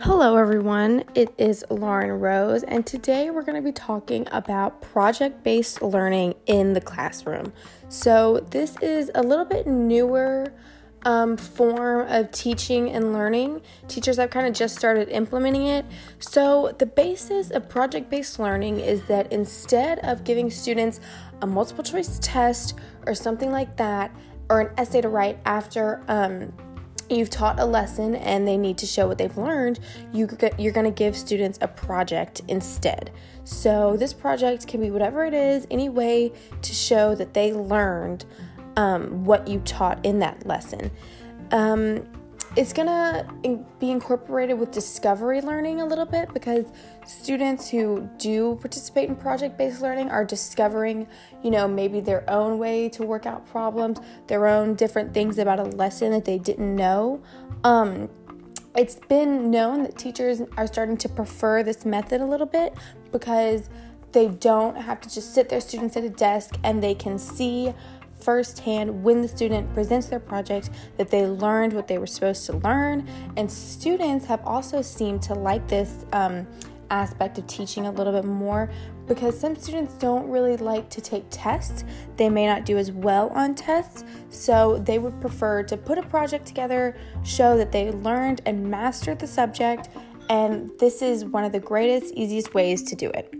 Hello, everyone. It is Lauren Rose, and today we're going to be talking about project based learning in the classroom. So, this is a little bit newer um, form of teaching and learning. Teachers have kind of just started implementing it. So, the basis of project based learning is that instead of giving students a multiple choice test or something like that, or an essay to write after, um, you've taught a lesson and they need to show what they've learned, you, you're going to give students a project instead. So, this project can be whatever it is, any way to show that they learned um, what you taught in that lesson. Um, it's gonna be incorporated with discovery learning a little bit because students who do participate in project based learning are discovering, you know, maybe their own way to work out problems, their own different things about a lesson that they didn't know. Um, it's been known that teachers are starting to prefer this method a little bit because they don't have to just sit their students at a desk and they can see firsthand when the student presents their project that they learned what they were supposed to learn. And students have also seemed to like this um, aspect of teaching a little bit more because some students don't really like to take tests. They may not do as well on tests, so they would prefer to put a project together, show that they learned and mastered the subject, and this is one of the greatest, easiest ways to do it.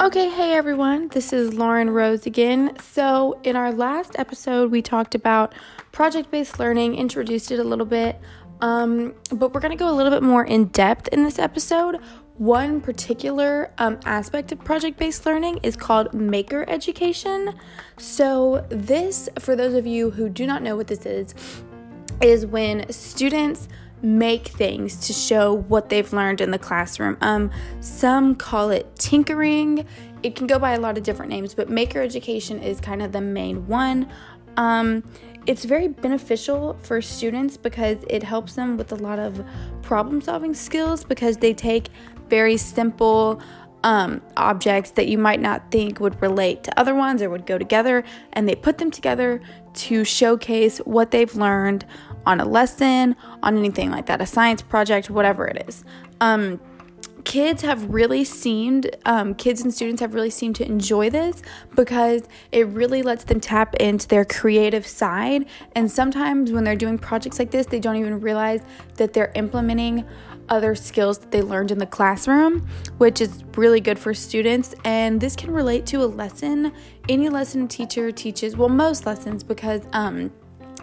Okay, hey everyone, this is Lauren Rose again. So, in our last episode, we talked about project based learning, introduced it a little bit, um, but we're going to go a little bit more in depth in this episode. One particular um, aspect of project based learning is called maker education. So, this, for those of you who do not know what this is, is when students make things to show what they've learned in the classroom. Um, some call it tinkering. It can go by a lot of different names, but maker education is kind of the main one. Um, it's very beneficial for students because it helps them with a lot of problem solving skills because they take very simple um, objects that you might not think would relate to other ones or would go together, and they put them together to showcase what they've learned on a lesson, on anything like that, a science project, whatever it is. Um, kids have really seemed, um, kids and students have really seemed to enjoy this because it really lets them tap into their creative side. And sometimes when they're doing projects like this, they don't even realize that they're implementing other skills that they learned in the classroom, which is really good for students. And this can relate to a lesson, any lesson a teacher teaches, well, most lessons, because, um,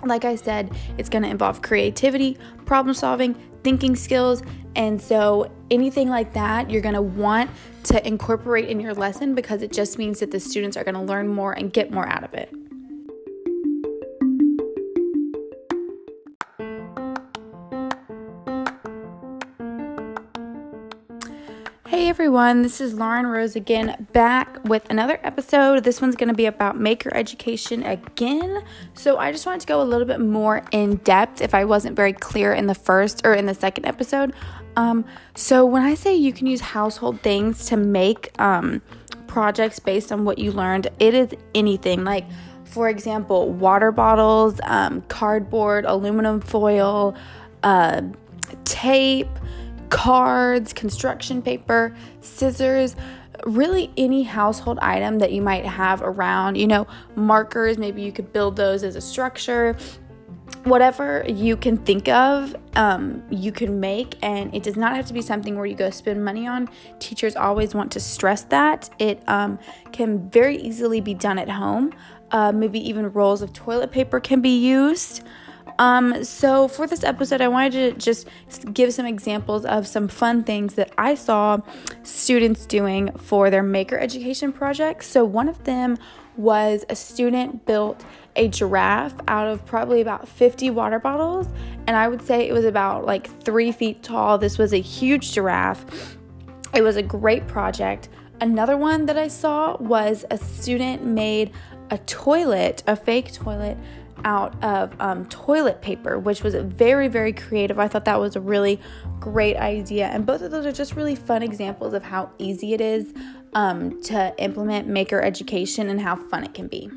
like I said, it's going to involve creativity, problem solving, thinking skills. And so, anything like that, you're going to want to incorporate in your lesson because it just means that the students are going to learn more and get more out of it. Hey everyone, this is Lauren Rose again, back with another episode. This one's going to be about maker education again. So, I just wanted to go a little bit more in depth if I wasn't very clear in the first or in the second episode. Um, so, when I say you can use household things to make um, projects based on what you learned, it is anything like, for example, water bottles, um, cardboard, aluminum foil, uh, tape cards, construction paper, scissors, really any household item that you might have around, you know, markers, maybe you could build those as a structure. Whatever you can think of, um, you can make, and it does not have to be something where you go spend money on. Teachers always want to stress that it um, can very easily be done at home. Uh, maybe even rolls of toilet paper can be used. Um, so for this episode, I wanted to just give some examples of some fun things that I saw students doing for their maker education projects. So one of them was a student built a giraffe out of probably about 50 water bottles, and I would say it was about like three feet tall. This was a huge giraffe. It was a great project. Another one that I saw was a student made a toilet, a fake toilet out of um, toilet paper, which was very, very creative. I thought that was a really great idea. And both of those are just really fun examples of how easy it is um, to implement maker education and how fun it can be.